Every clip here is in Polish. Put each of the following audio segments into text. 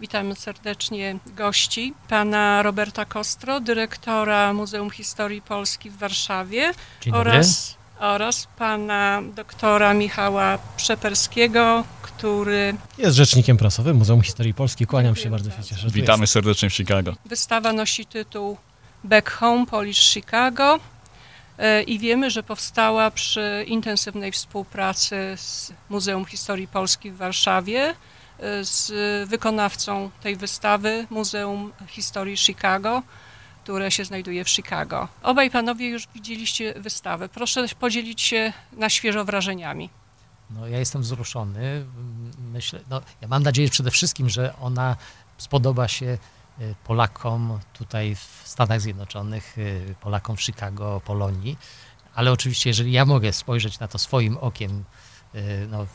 Witamy serdecznie gości, pana Roberta Kostro, dyrektora Muzeum Historii Polski w Warszawie oraz, oraz pana doktora Michała Przeperskiego, który Jest rzecznikiem prasowym Muzeum Historii Polski. Kłaniam się, bardzo się cieszę. Witamy jest. serdecznie w Chicago. wystawa nosi tytuł Back Home Polish Chicago E, i wiemy, że powstała przy intensywnej współpracy z Muzeum Historii Polski w Warszawie, z wykonawcą tej wystawy Muzeum Historii Chicago, które się znajduje w Chicago. Obaj panowie już widzieliście wystawę. Proszę podzielić się na świeżo wrażeniami. No, ja jestem wzruszony. Myślę, no, ja mam nadzieję przede wszystkim, że ona spodoba się y, Polakom tutaj w Stanach Zjednoczonych, y, Polakom w Chicago, Polonii. Ale oczywiście, jeżeli ja mogę spojrzeć na to swoim okiem, no,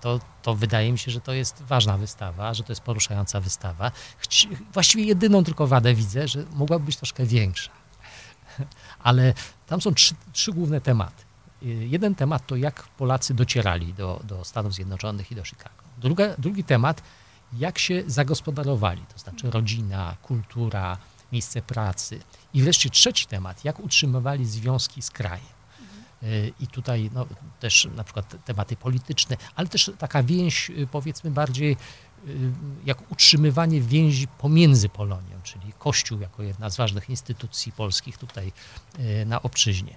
to, to wydaje mi się, że to jest ważna wystawa, że to jest poruszająca wystawa. Chci- Właściwie jedyną tylko wadę widzę, że mogłaby być troszkę większa. Ale tam są trzy, trzy główne tematy. Y, Jeden temat to jak Polacy docierali do, do Stanów Zjednoczonych i do Chicago. Druga, drugi temat, jak się zagospodarowali, to znaczy rodzina, kultura, miejsce pracy. I wreszcie trzeci temat, jak utrzymywali związki z krajem. I tutaj no, też na przykład tematy polityczne, ale też taka więź y, powiedzmy bardziej y, jak utrzymywanie więzi pomiędzy Polonią, czyli Kościół jako jedna z ważnych instytucji polskich tutaj y, na obczyźnie.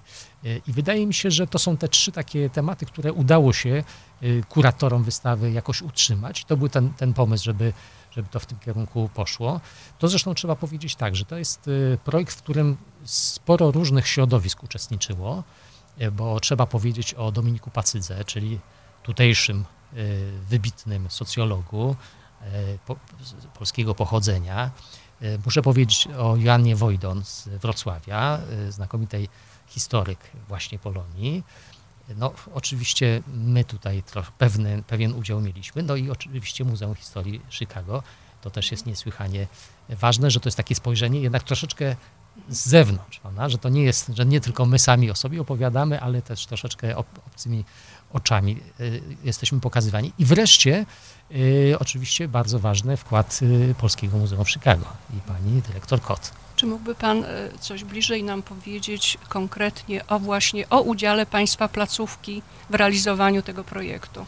I wydaje mi się, że to są te trzy takie tematy, które udało się kuratorom wystawy jakoś utrzymać. To był ten, ten pomysł, żeby, żeby to w tym kierunku poszło. To zresztą trzeba powiedzieć tak, że to jest projekt, w którym sporo różnych środowisk uczestniczyło, bo trzeba powiedzieć o Dominiku Pacydze, czyli tutejszym y, wybitnym socjologu z polskiego pochodzenia. Muszę powiedzieć o Joannie Wojdon z Wrocławia, znakomitej historyk właśnie Polonii. No, oczywiście my tutaj pewny, pewien udział mieliśmy, no i oczywiście Muzeum Historii Chicago. To też jest niesłychanie ważne, że to jest takie spojrzenie jednak troszeczkę z zewnątrz, prawda? że to nie jest, że nie tylko my sami o sobie opowiadamy, ale też troszeczkę ob, obcymi oczami y, jesteśmy pokazywani. I wreszcie y, oczywiście bardzo ważny wkład y, Polskiego Muzeum w Chicago i pani dyrektor Kot. Czy mógłby Pan coś bliżej nam powiedzieć konkretnie o właśnie o udziale Państwa placówki w realizowaniu tego projektu?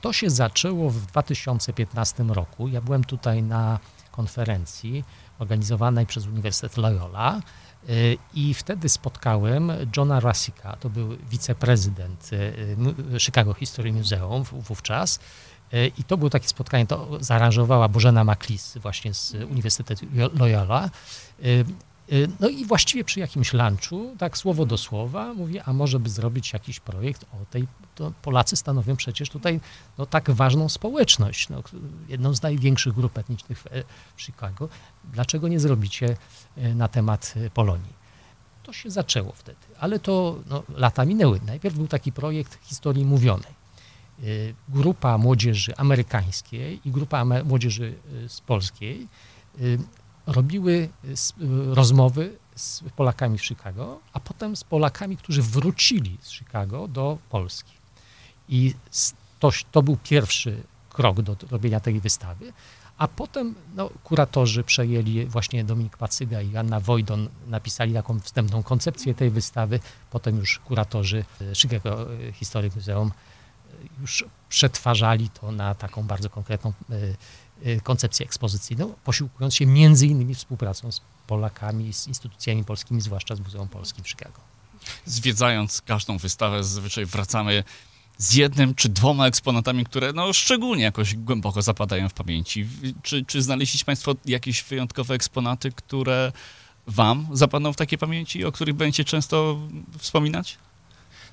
To się zaczęło w 2015 roku. Ja byłem tutaj na konferencji organizowanej przez Uniwersytet Loyola y, i wtedy spotkałem Johna Rassika, to był wiceprezydent y, Chicago History Museum wówczas. Y, I to było takie spotkanie, to zaaranżowała Bożena Maklis właśnie z Uniwersytetu Loyola. Y, No i właściwie przy jakimś lunchu, tak słowo do słowa, mówię, a może by zrobić jakiś projekt o tej, Polacy stanowią przecież tutaj no, tak ważną społeczność, no, jedną z największych grup etnicznych w, w Chicago. Dlaczego nie zrobicie e, na temat e, Polonii? To się zaczęło wtedy, ale to no, lata minęły. Najpierw był taki projekt historii mówionej. E, Grupa młodzieży amerykańskiej i grupa młodzieży e, z polskiej e, robiły s- e, rozmowy z Polakami w Chicago, a potem z Polakami, którzy wrócili z Chicago do Polski. I to, to był pierwszy krok do robienia tej wystawy, a potem no, kuratorzy przejęli, właśnie Dominik Pacyga i Anna Wojdon napisali taką wstępną koncepcję tej wystawy, potem już kuratorzy e, Chicago Historic Museum już przetwarzali to na taką bardzo konkretną koncepcję ekspozycyjną, posiłkując się między innymi współpracą z Polakami, z instytucjami polskimi, zwłaszcza z Muzeum Polskim w Chicago. Zwiedzając każdą wystawę, zazwyczaj wracamy z jednym czy dwoma eksponatami, które no, szczególnie jakoś głęboko zapadają w pamięci. Czy, czy znaleźliście Państwo jakieś wyjątkowe eksponaty, które Wam zapadną w takiej pamięci, o których będziecie często wspominać?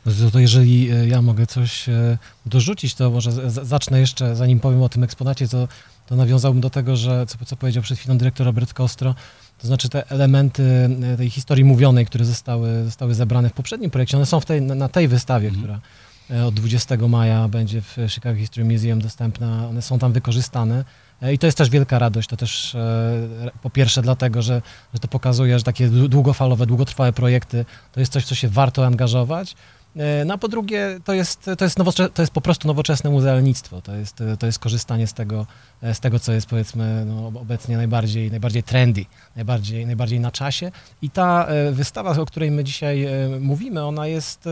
No to, jeżeli e, ja mogę coś e, dorzucić, to może zacznę jeszcze, zanim powiem o tym eksponacie, to, to nawiązałbym do tego, że co, co powiedział przed chwilą dyrektor Robert Kostro, to znaczy te elementy e, tej historii mówionej, które zostały, zostały zebrane w poprzednim projekcie, one są w tej, na, tej wystawie, Mhm. która e, od 20 maja będzie w Chicago History Museum dostępna, one są tam wykorzystane. E, I to jest też wielka radość. To też po pierwsze dlatego, że, że to pokazuje, że takie długofalowe, długotrwałe projekty to jest coś, co się warto angażować. E, no a po drugie, to jest, to jest, nowocze- to jest po prostu nowoczesne muzealnictwo. To jest, to jest korzystanie z tego, e, z tego co jest powiedzmy no, obecnie najbardziej, najbardziej trendy, najbardziej, najbardziej na czasie. I ta e, wystawa, o której my dzisiaj mówimy, ona jest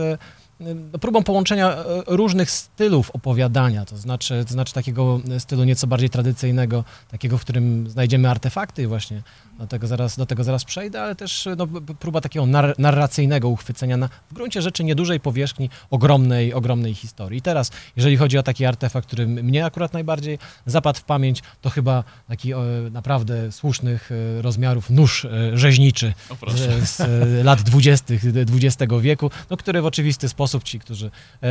próbą połączenia e, różnych stylów opowiadania, to znaczy, to znaczy takiego stylu nieco bardziej tradycyjnego, takiego, w którym znajdziemy artefakty właśnie, do tego zaraz, do tego zaraz przejdę, ale też no, b- próba takiego nar- narracyjnego uchwycenia na w gruncie rzeczy niedużej powierzchni ogromnej, ogromnej historii. I teraz, jeżeli chodzi o taki artefakt, który mnie akurat najbardziej zapadł w pamięć, to chyba taki e, naprawdę słusznych e, rozmiarów nóż e, rzeźniczy O z, z e, lat 20. XX wieku, no, który w oczywisty sposób ci, którzy e,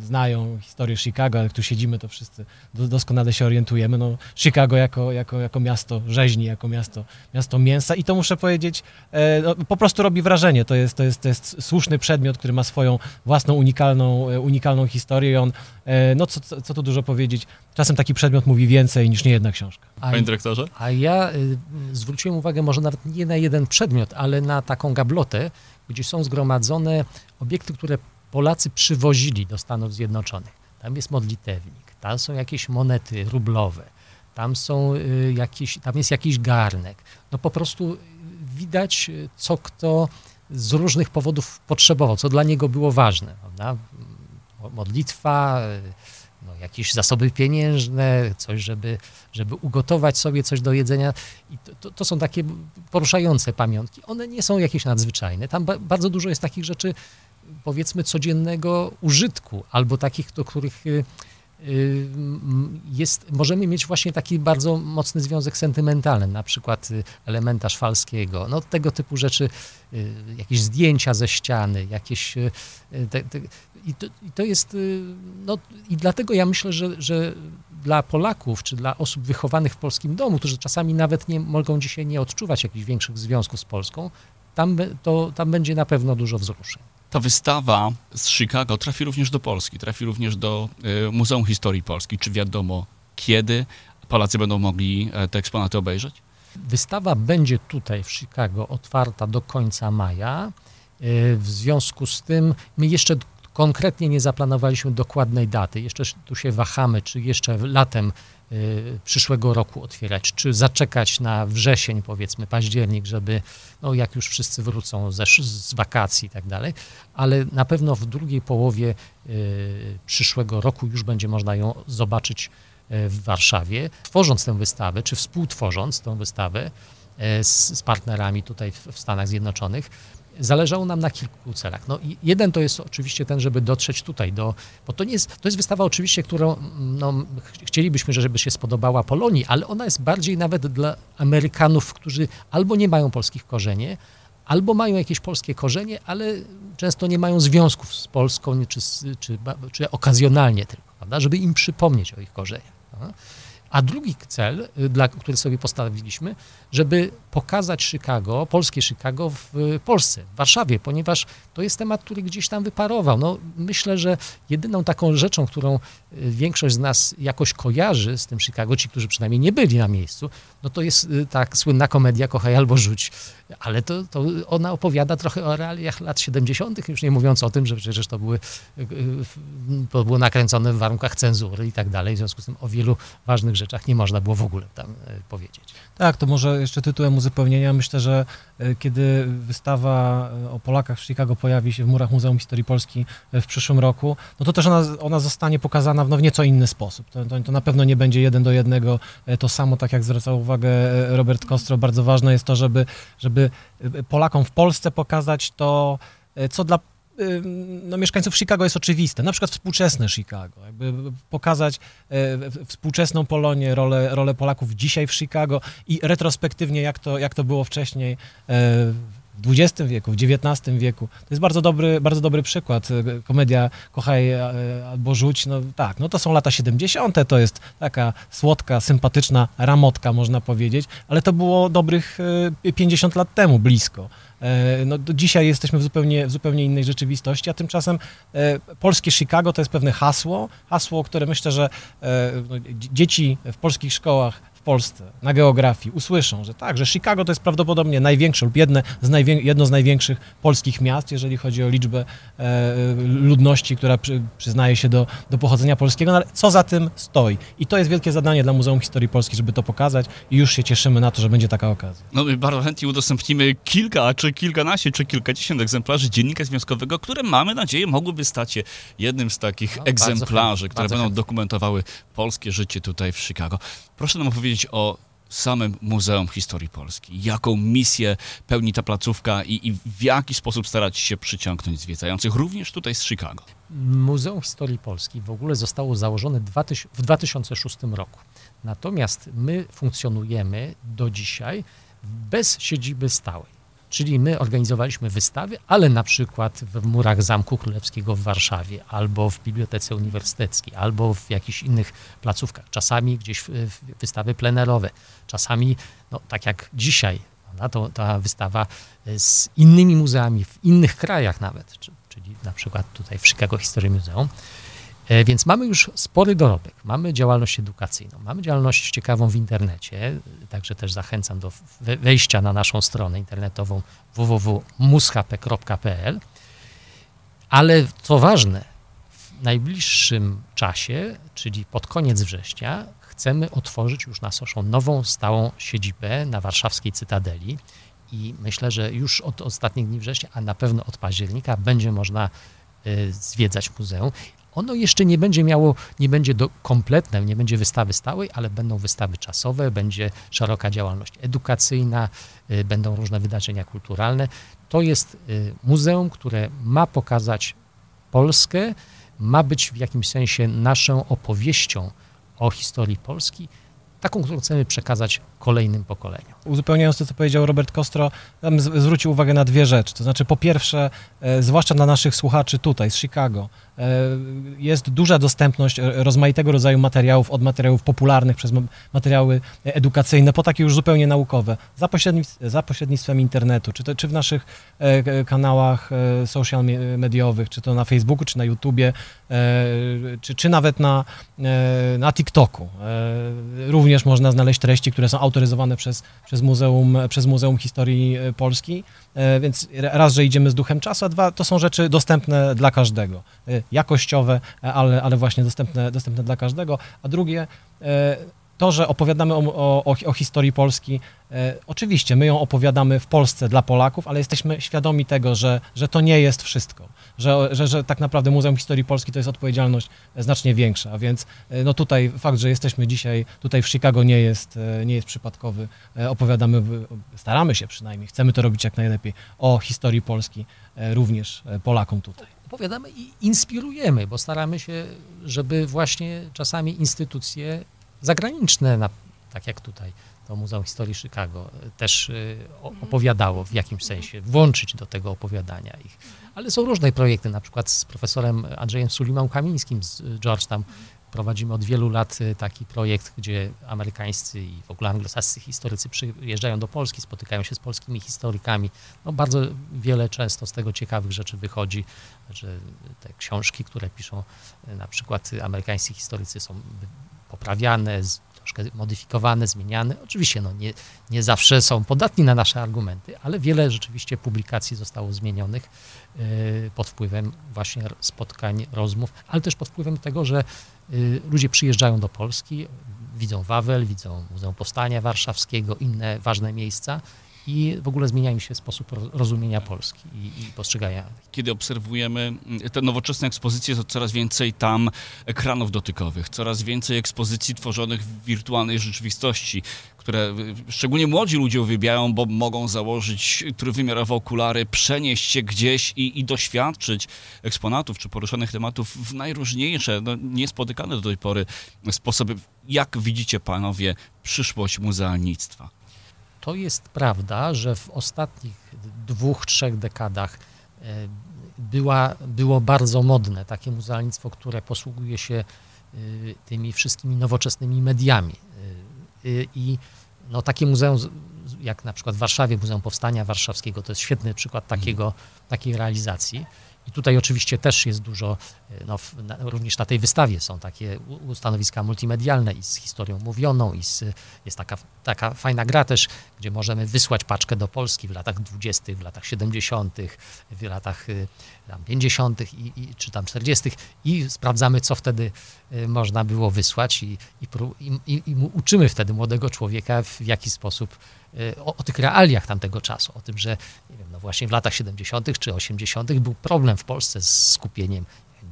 znają historię Chicago, ale tu siedzimy, to wszyscy do, doskonale się orientujemy. No, Chicago jako, jako, jako miasto rzeźni, jako miasto, miasto mięsa i to muszę powiedzieć, e, no, po prostu robi wrażenie. To jest, to, jest, to jest słuszny przedmiot, który ma swoją własną unikalną, e, unikalną historię i on, no co, co, tu dużo powiedzieć, czasem taki przedmiot mówi więcej niż niejedna książka. A, Panie dyrektorze? a ja y, zwróciłem uwagę może nawet nie na jeden przedmiot, ale na taką gablotę, gdzie są zgromadzone obiekty, które Polacy przywozili do Stanów Zjednoczonych. Tam jest modlitewnik, tam są jakieś monety rublowe, tam są y, jakieś, tam jest jakiś garnek. No po prostu widać, y, co kto z różnych powodów potrzebował, co dla niego było ważne, prawda? Mo- Modlitwa, y, no, jakieś zasoby pieniężne, coś, żeby, żeby ugotować sobie coś do jedzenia. I to, to, to są takie poruszające pamiątki. One nie są jakieś nadzwyczajne. Tam ba, bardzo dużo jest takich rzeczy, powiedzmy, codziennego użytku, albo takich, do których y, jest, możemy mieć właśnie taki bardzo mocny związek sentymentalny, na przykład y, elementarz falskiego, no tego typu rzeczy, y, jakieś zdjęcia ze ściany, jakieś... y, y, Te, te, i, to, I to jest, y, no i dlatego ja myślę, że, że dla Polaków, czy dla osób wychowanych w polskim domu, którzy czasami nawet nie mogą dzisiaj nie odczuwać jakichś większych związków z Polską, tam, to, tam będzie na pewno dużo wzruszeń. Ta wystawa z Chicago trafi również do Polski, trafi również do y, Muzeum Historii Polski. Czy wiadomo kiedy Polacy będą mogli e, te eksponaty obejrzeć? Wystawa będzie tutaj w Chicago otwarta do końca maja. Y, W związku z tym my jeszcze konkretnie nie zaplanowaliśmy dokładnej daty. Jeszcze tu się wahamy, czy jeszcze latem y, przyszłego roku otwierać, czy zaczekać na wrzesień, powiedzmy październik, żeby, no jak już wszyscy wrócą ze, z wakacji i tak dalej, ale na pewno w drugiej połowie y, przyszłego roku już będzie można ją zobaczyć e, w Warszawie, tworząc tę wystawę, czy współtworząc tę wystawę z, z partnerami tutaj w Stanach Zjednoczonych, zależało nam na kilku celach. No, jeden to jest oczywiście ten, żeby dotrzeć tutaj do, bo to nie jest, to jest wystawa oczywiście, którą mm, no, ch- chcielibyśmy, żeby się spodobała Polonii, ale ona jest bardziej nawet dla Amerykanów, którzy albo nie mają polskich korzeni, albo mają jakieś polskie korzenie, ale często nie mają związków z Polską, czy, czy, czy okazjonalnie tylko, prawda, żeby im przypomnieć o ich korzeniach. prawda. A drugi cel, y, dla, który sobie postawiliśmy, żeby pokazać Chicago, polskie Chicago w Polsce, w Warszawie, ponieważ to jest temat, który gdzieś tam wyparował. No, myślę, że jedyną taką rzeczą, którą y, większość z nas jakoś kojarzy z tym Chicago, ci, którzy przynajmniej nie byli na miejscu, no to jest y, tak słynna komedia Kochaj albo rzuć. Ale to, to ona opowiada trochę o realiach lat 70., już nie mówiąc o tym, że przecież to były to było nakręcone w warunkach cenzury i tak dalej. W związku z tym o wielu ważnych rzeczach nie można było w ogóle tam y, powiedzieć. Tak, to może jeszcze tytułem uzupełnienia. Myślę, że e, kiedy wystawa e, o Polakach w Chicago pojawi się w murach Muzeum Historii Polski e, w przyszłym roku, no to też ona, ona zostanie pokazana w no, nieco inny sposób. To, to, to na pewno nie będzie jeden do jednego e, to samo, tak jak zwracał uwagę e, Robert Kostro. Bardzo ważne jest to, żeby, żeby e, Polakom w Polsce pokazać to, e, co dla ym, no, mieszkańców Chicago jest oczywiste, na przykład współczesne Chicago, jakby pokazać e, współczesną Polonię, rolę, rolę Polaków dzisiaj w Chicago i retrospektywnie jak to, jak to było wcześniej e, XX wieku, w XIX wieku. To jest bardzo dobry, bardzo dobry przykład. E, Komedia Kochaj e, albo Rzuć, no tak, no to są lata 70., to jest taka słodka, sympatyczna ramotka, można powiedzieć, ale to było dobrych e, 50 lat temu, blisko. E, No, dzisiaj jesteśmy w zupełnie, w zupełnie innej rzeczywistości, a tymczasem e, polskie Chicago to jest pewne hasło, hasło, które myślę, że e, no, dzie- dzieci w polskich szkołach, Polsce na geografii usłyszą, że tak, że Chicago to jest prawdopodobnie największe lub jedne z najwię- jedno z największych polskich miast, jeżeli chodzi o liczbę e, ludności, która przy, przyznaje się do, do pochodzenia polskiego, no ale co za tym stoi? I to jest wielkie zadanie dla Muzeum Historii Polski, żeby to pokazać i już się cieszymy na to, że będzie taka okazja. No my bardzo chętnie udostępnimy kilka, czy kilkanaście, czy kilkadziesiąt egzemplarzy dziennika związkowego, które mamy nadzieję mogłyby stać się jednym z takich No, egzemplarzy, które bardzo będą chętnie. dokumentowały polskie życie tutaj w Chicago. Proszę nam opowiedzieć o samym Muzeum Historii Polski. Jaką misję pełni ta placówka i, i w jaki sposób starać się przyciągnąć zwiedzających, również tutaj z Chicago? Muzeum Historii Polski w ogóle zostało założone 2000 w 2006 roku. Natomiast my funkcjonujemy do dzisiaj bez siedziby stałej. Czyli my organizowaliśmy wystawy, ale na przykład w murach Zamku Królewskiego w Warszawie, albo w Bibliotece Uniwersyteckiej, albo w jakichś innych placówkach. Czasami gdzieś wystawy plenerowe, czasami, no, tak jak dzisiaj, to, ta wystawa y, z innymi muzeami w innych krajach nawet, czy, czyli na przykład tutaj w Chicago History Museum. E, Więc mamy już spory dorobek. Mamy działalność edukacyjną, mamy działalność ciekawą w internecie, także też zachęcam do we- wejścia na naszą stronę internetową www.mushp.pl. Ale co ważne, w najbliższym czasie, czyli pod koniec września, chcemy otworzyć już naszą nową, stałą siedzibę na warszawskiej Cytadeli i myślę, że już od ostatnich dni września, a na pewno od października będzie można y, zwiedzać muzeum. Ono jeszcze nie będzie miało, nie będzie do, kompletne, nie będzie wystawy stałej, ale będą wystawy czasowe, będzie szeroka działalność edukacyjna, y, będą różne wydarzenia kulturalne. To jest y, muzeum, które ma pokazać Polskę, ma być w jakimś sensie naszą opowieścią o historii Polski, taką, którą chcemy przekazać kolejnym pokoleniom. Uzupełniając to, co powiedział Robert Kostro, zwrócił uwagę na dwie rzeczy. To znaczy, po pierwsze, e, zwłaszcza dla naszych słuchaczy tutaj, z Chicago, jest duża dostępność e, rozmaitego rodzaju materiałów, od materiałów popularnych przez ma- materiały e, edukacyjne, po takie już zupełnie naukowe, za, za pośrednictwem internetu, czy, to, czy w naszych e, kanałach e, social me- mediowych, czy to na Facebooku, czy na YouTubie, e, czy, czy nawet na, e, na TikToku. E, Również można znaleźć treści, które są autoryzowane przez, przez, muzeum, przez Muzeum Historii e, Polski, E, więc raz, że idziemy z duchem czasu, a dwa, to są rzeczy dostępne dla każdego, E, jakościowe, e, ale, ale właśnie dostępne, dostępne dla każdego, a drugie, e, to, że opowiadamy o, o, o, historii Polski, e, oczywiście my ją opowiadamy w Polsce dla Polaków, ale jesteśmy świadomi tego, że, że to nie jest wszystko, że, że, że tak naprawdę Muzeum Historii Polski to jest odpowiedzialność znacznie większa, więc no tutaj fakt, że jesteśmy dzisiaj tutaj w Chicago nie jest, nie jest przypadkowy. Opowiadamy, staramy się przynajmniej, chcemy to robić jak najlepiej. O historii Polski również Polakom tutaj. Opowiadamy i inspirujemy, bo staramy się, żeby właśnie czasami instytucje zagraniczne, na, tak jak tutaj to Muzeum Historii Chicago, też y, o- opowiadało w jakimś sensie, włączyć do tego opowiadania ich. Ale są różne projekty, na przykład z profesorem Andrzejem Sulimą Kamińskim z y, Georgetown prowadzimy od wielu lat y, taki projekt, gdzie amerykańscy i w ogóle anglosascy historycy przyjeżdżają do Polski, spotykają się z polskimi historykami. No, bardzo wiele często z tego ciekawych rzeczy wychodzi, że te książki, które piszą y, na przykład amerykańscy historycy są poprawiane, troszkę modyfikowane, zmieniane. Oczywiście no, nie, nie zawsze są podatni na nasze argumenty, ale wiele rzeczywiście publikacji zostało zmienionych y, pod wpływem właśnie spotkań, rozmów, ale też pod wpływem tego, że ludzie przyjeżdżają do Polski, widzą Wawel, widzą Muzeum Powstania Warszawskiego, inne ważne miejsca i w ogóle zmienia im się sposób ro- rozumienia Polski i, i postrzegania kiedy obserwujemy mm, te nowoczesne ekspozycje, to coraz więcej tam ekranów dotykowych, coraz więcej ekspozycji tworzonych w wirtualnej rzeczywistości, które szczególnie młodzi ludzie uwielbiają, bo mogą założyć trójwymiarowe okulary, przenieść się gdzieś i, i doświadczyć eksponatów czy poruszonych tematów w najróżniejsze, no, niespotykane do tej pory sposoby. Jak widzicie panowie przyszłość muzealnictwa? To jest prawda, że w ostatnich dwóch, trzech dekadach e, była, było bardzo modne takie muzealnictwo, które posługuje się e, tymi wszystkimi nowoczesnymi mediami. E, I no, takie muzeum, jak na przykład w Warszawie, Muzeum Powstania Warszawskiego, to jest świetny przykład takiego, takiej realizacji. I tutaj oczywiście też jest dużo, no, na, również na tej wystawie są takie stanowiska multimedialne i z historią mówioną, i z, jest taka, taka fajna gra też, gdzie możemy wysłać paczkę do Polski w latach 20., w latach 70., w latach tam 50. I, i, czy tam 40. i sprawdzamy, co wtedy można było wysłać i, i, i, i uczymy wtedy młodego człowieka, w jaki sposób o, o, tych realiach tamtego czasu, o tym, że nie wiem, no właśnie w latach 70. czy 80. był problem w Polsce z skupieniem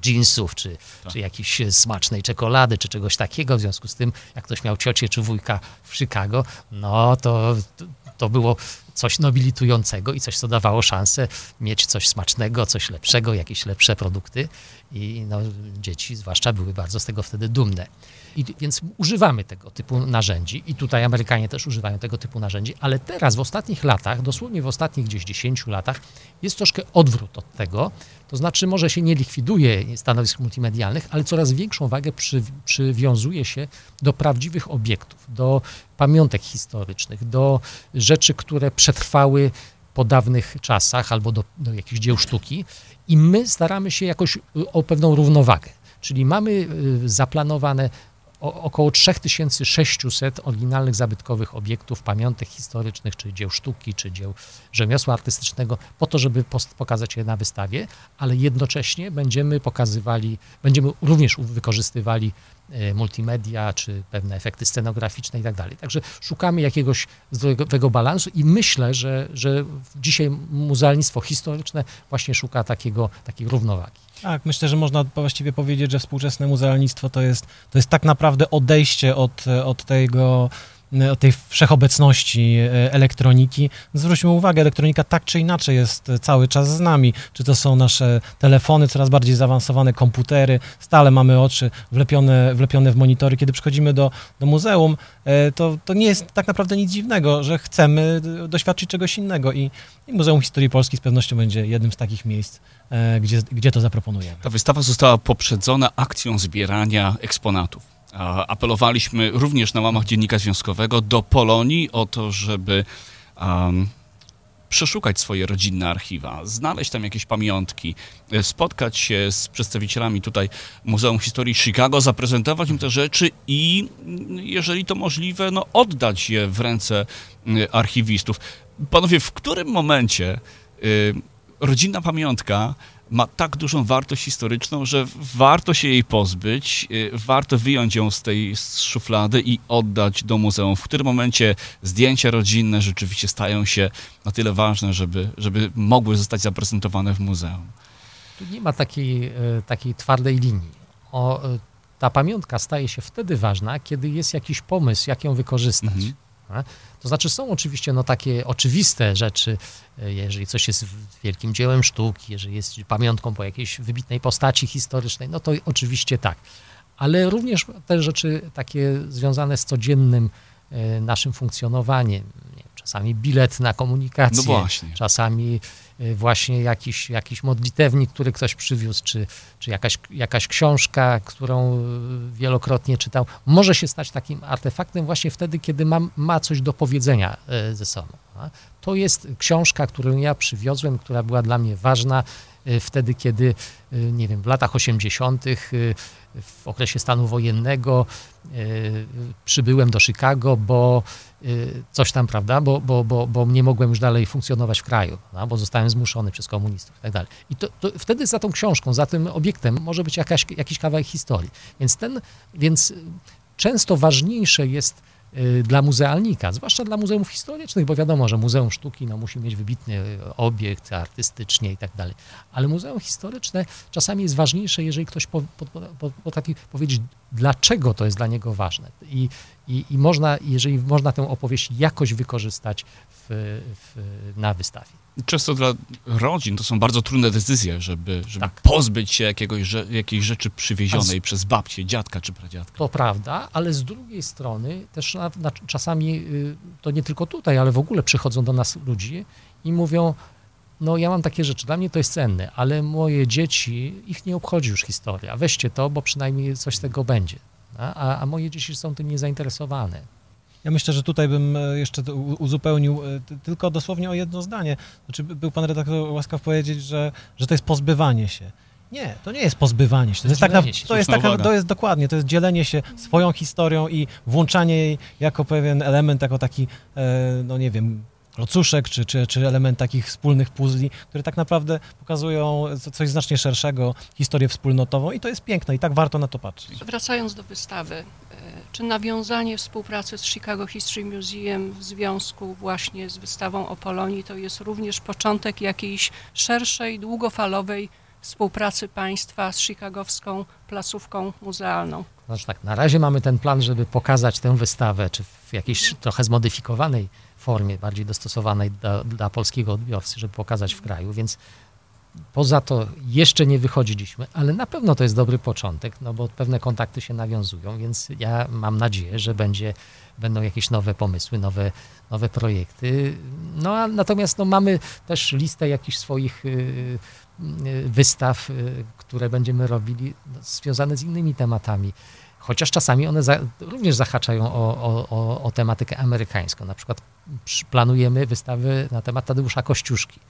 jeansów, czy, tak. czy jakiejś smacznej czekolady, czy czegoś takiego. W związku z tym, jak ktoś miał ciocię czy wujka w Chicago, no to, to było coś nobilitującego i coś, co dawało szansę mieć coś smacznego, coś lepszego, jakieś lepsze produkty. I no, dzieci zwłaszcza były bardzo z tego wtedy dumne. I, więc używamy tego typu narzędzi i tutaj Amerykanie też używają tego typu narzędzi, ale teraz w ostatnich latach, dosłownie w ostatnich gdzieś 10 latach, jest troszkę odwrót od tego. To znaczy, może się nie likwiduje stanowisk multimedialnych, ale coraz większą wagę przy, przywiązuje się do prawdziwych obiektów, do pamiątek historycznych, do rzeczy, które przetrwały po dawnych czasach albo do, do jakichś dzieł sztuki i my staramy się jakoś o pewną równowagę. Czyli mamy y, zaplanowane około 3600 oryginalnych zabytkowych obiektów, pamiątek historycznych, czy dzieł sztuki, czy dzieł rzemiosła artystycznego, po to, żeby pokazać je na wystawie, ale jednocześnie będziemy pokazywali, będziemy również wykorzystywali e, multimedia, czy pewne efekty scenograficzne i tak dalej. Także szukamy jakiegoś zdrowego balansu i myślę, że, że dzisiaj muzealnictwo historyczne właśnie szuka takiego, takiej równowagi. Tak, myślę, że można właściwie powiedzieć, że współczesne muzealnictwo to jest, to jest tak naprawdę odejście od, od tego od tej wszechobecności e, elektroniki. Zwróćmy uwagę, elektronika tak czy inaczej jest cały czas z nami. Czy to są nasze telefony, coraz bardziej zaawansowane komputery, stale mamy oczy wlepione, wlepione w monitory. Kiedy przychodzimy do, do muzeum, e, to, to nie jest tak naprawdę nic dziwnego, że chcemy doświadczyć czegoś innego i, i Muzeum Historii Polski z pewnością będzie jednym z takich miejsc, E, gdzie, gdzie to zaproponujemy. Ta wystawa została poprzedzona akcją zbierania eksponatów. Apelowaliśmy również na łamach Dziennika Związkowego do Polonii o to, żeby um, przeszukać swoje rodzinne archiwa, znaleźć tam jakieś pamiątki, e, spotkać się z przedstawicielami tutaj Muzeum Historii Chicago, zaprezentować im te rzeczy i, jeżeli to możliwe, no, oddać je w ręce archiwistów. Panowie, w którym momencie y, rodzinna pamiątka ma tak dużą wartość historyczną, że warto się jej pozbyć, y, warto wyjąć ją z tej szuflady i oddać do muzeum. W którym momencie zdjęcia rodzinne rzeczywiście stają się na tyle ważne, żeby, żeby mogły zostać zaprezentowane w muzeum. Tu nie ma takiej, e, takiej twardej linii. O, e, ta pamiątka staje się wtedy ważna, kiedy jest jakiś pomysł, jak ją wykorzystać. Mhm. To znaczy są oczywiście no, takie oczywiste rzeczy, e, jeżeli coś jest wielkim dziełem sztuki, jeżeli jest pamiątką po jakiejś wybitnej postaci historycznej, no to oczywiście tak. Ale również te rzeczy takie związane z codziennym e, naszym funkcjonowaniem, czasami bilet na komunikację, no czasami Y, właśnie jakiś, jakiś modlitewnik, który ktoś przywiózł, czy, czy jakaś, jakaś książka, którą y, wielokrotnie czytał, może się stać takim artefaktem właśnie wtedy, kiedy ma, ma coś do powiedzenia y, ze sobą. To jest książka, którą ja przywiozłem, która była dla mnie ważna wtedy, kiedy, nie wiem, w latach 80., w okresie stanu wojennego przybyłem do Chicago, bo coś tam, prawda, bo, bo, bo, bo nie mogłem już dalej funkcjonować w kraju, bo zostałem zmuszony przez komunistów i tak dalej. I to, to, wtedy za tą książką, za tym obiektem może być jakaś, jakiś kawałek historii. Więc ten, więc często ważniejsze jest y, dla muzealnika, zwłaszcza dla muzeumów historycznych, bo wiadomo, że Muzeum Sztuki no, musi mieć wybitny obiekt artystycznie i tak dalej. Ale muzeum historyczne czasami jest ważniejsze, jeżeli ktoś po, po, po, potrafi powiedzieć, dlaczego to jest dla niego ważne. I, i, i można, jeżeli można tę opowieść jakoś wykorzystać w, w, na wystawie. Często dla rodzin to są bardzo trudne decyzje, żeby, żeby tak. pozbyć się jakiegoś, jakiejś rzeczy przywiezionej z... przez babcię, dziadka czy pradziadka. To prawda, ale z drugiej strony też na, na, czasami, y, to nie tylko tutaj, ale w ogóle przychodzą do nas ludzie i mówią, no ja mam takie rzeczy, dla mnie to jest cenne, ale moje dzieci, ich nie obchodzi już historia. Weźcie to, bo przynajmniej coś z tego będzie. A, a moje dzieci są tym niezainteresowane. Ja myślę, że tutaj bym e, jeszcze uzupełnił e, ty- tylko dosłownie o jedno zdanie. Znaczy, by- był pan redaktor łaskaw powiedzieć, że, że to jest pozbywanie się. Nie, to nie jest pozbywanie się. To jest, tak, się. to jest taka, to jest dokładnie, to jest dzielenie się swoją historią i włączanie jej jako pewien element, jako taki, e, no nie wiem, klocuszek, czy, czy, czy element takich wspólnych puzli, które tak naprawdę pokazują co- coś znacznie szerszego, historię wspólnotową i to jest piękne i tak warto na to patrzeć. Wracając do wystawy, e, czy nawiązanie współpracy z Chicago History Museum w związku właśnie z wystawą o Polonii to jest również początek jakiejś szerszej, długofalowej współpracy państwa z chicagowską placówką muzealną? Znaczy tak, na razie mamy ten plan, żeby pokazać tę wystawę, czy w jakiejś trochę zmodyfikowanej formie, bardziej dostosowanej dla, dla polskiego odbiorcy, żeby pokazać w kraju, więc poza to jeszcze nie wychodziliśmy, ale na pewno to jest dobry początek, no bo pewne kontakty się nawiązują, więc ja mam nadzieję, że będzie, będą jakieś nowe pomysły, nowe, nowe projekty. No a natomiast no, mamy też listę jakichś swoich y, y, wystaw, y, które będziemy robili no, związane z innymi tematami. Chociaż czasami one za, również zahaczają o, o, o, o tematykę amerykańską. Na przykład przy- planujemy wystawy na temat Tadeusza Kościuszki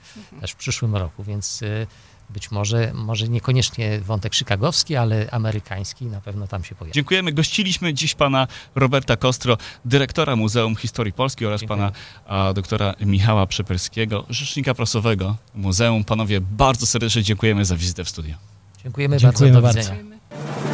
też w przyszłym roku, więc y, być może, może niekoniecznie wątek chicagowski, ale amerykański na pewno tam się pojawi. Dziękujemy. Gościliśmy dziś pana Roberta Kostro, dyrektora Muzeum Historii Polski oraz Dziękuję. pana a, doktora Michała Przeperskiego, rzecznika prasowego Muzeum. Panowie, bardzo serdecznie dziękujemy za wizytę w studiu. Dziękujemy, Dziękujemy bardzo. Do bardzo. widzenia. Dziękujemy.